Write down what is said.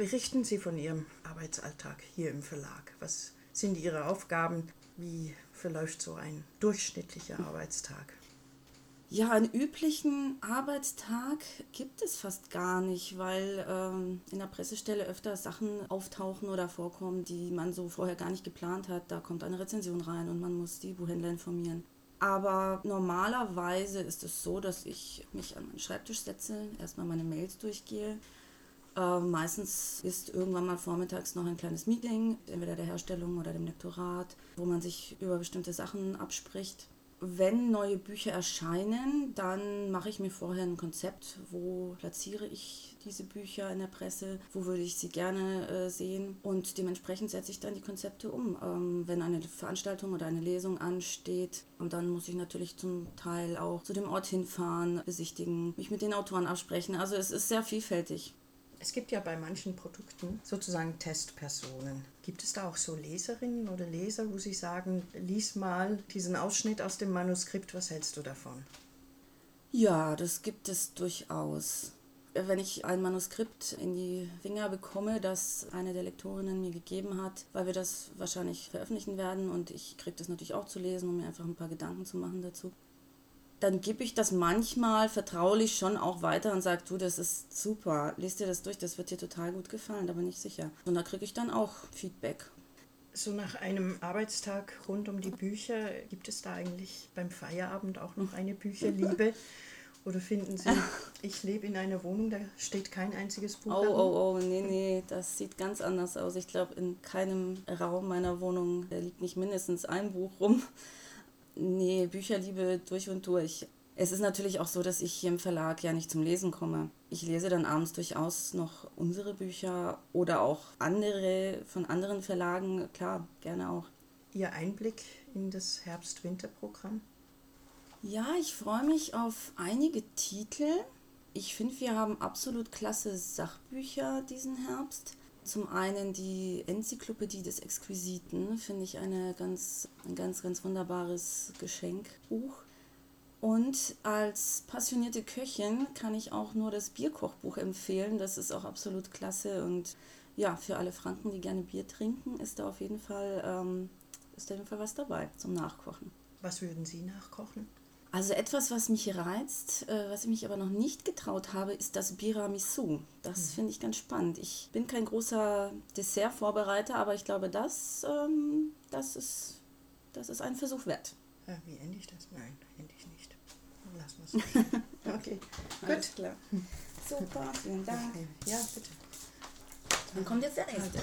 Berichten Sie von Ihrem Arbeitsalltag hier im Verlag. Was sind Ihre Aufgaben? Wie verläuft so ein durchschnittlicher Arbeitstag? Ja, einen üblichen Arbeitstag gibt es fast gar nicht, weil ähm, in der Pressestelle öfter Sachen auftauchen oder vorkommen, die man so vorher gar nicht geplant hat. Da kommt eine Rezension rein und man muss die Buchhändler informieren. Aber normalerweise ist es so, dass ich mich an meinen Schreibtisch setze, erstmal meine Mails durchgehe. Äh, meistens ist irgendwann mal vormittags noch ein kleines Meeting, entweder der Herstellung oder dem Lektorat, wo man sich über bestimmte Sachen abspricht wenn neue Bücher erscheinen, dann mache ich mir vorher ein Konzept, wo platziere ich diese Bücher in der Presse, wo würde ich sie gerne äh, sehen und dementsprechend setze ich dann die Konzepte um. Ähm, wenn eine Veranstaltung oder eine Lesung ansteht, und dann muss ich natürlich zum Teil auch zu dem Ort hinfahren, besichtigen, mich mit den Autoren absprechen. Also es ist sehr vielfältig. Es gibt ja bei manchen Produkten sozusagen Testpersonen. Gibt es da auch so Leserinnen oder Leser, wo Sie sagen, lies mal diesen Ausschnitt aus dem Manuskript, was hältst du davon? Ja, das gibt es durchaus. Wenn ich ein Manuskript in die Finger bekomme, das eine der Lektorinnen mir gegeben hat, weil wir das wahrscheinlich veröffentlichen werden und ich kriege das natürlich auch zu lesen, um mir einfach ein paar Gedanken zu machen dazu, dann gebe ich das manchmal vertraulich schon auch weiter und sage, du, das ist super, lest dir das durch, das wird dir total gut gefallen, da bin ich sicher. Und da kriege ich dann auch Feedback. So nach einem Arbeitstag rund um die Bücher, gibt es da eigentlich beim Feierabend auch noch eine Bücherliebe? Oder finden Sie, ich lebe in einer Wohnung, da steht kein einziges Buch? Oh, oh, oh, nee, nee, das sieht ganz anders aus. Ich glaube, in keinem Raum meiner Wohnung liegt nicht mindestens ein Buch rum. Nee, Bücherliebe durch und durch. Es ist natürlich auch so, dass ich hier im Verlag ja nicht zum Lesen komme. Ich lese dann abends durchaus noch unsere Bücher oder auch andere von anderen Verlagen, klar, gerne auch. Ihr Einblick in das Herbst-Winter-Programm? Ja, ich freue mich auf einige Titel. Ich finde, wir haben absolut klasse Sachbücher diesen Herbst. Zum einen die Enzyklopädie des Exquisiten, finde ich eine ganz, ein ganz, ganz wunderbares Geschenkbuch. Und als passionierte Köchin kann ich auch nur das Bierkochbuch empfehlen. Das ist auch absolut klasse. Und ja, für alle Franken, die gerne Bier trinken, ist da auf jeden Fall, ähm, ist da auf jeden Fall was dabei zum Nachkochen. Was würden Sie nachkochen? Also etwas, was mich reizt, äh, was ich mich aber noch nicht getraut habe, ist das Biramisu. Das mhm. finde ich ganz spannend. Ich bin kein großer Dessertvorbereiter, aber ich glaube, das, ähm, das, ist, das ist ein Versuch wert. Ja, wie ende ich das? Nein, ende ich nicht. Lassen wir es. okay, gut. klar. Super, vielen Dank. Ja, bitte. Dann kommt jetzt der nächste.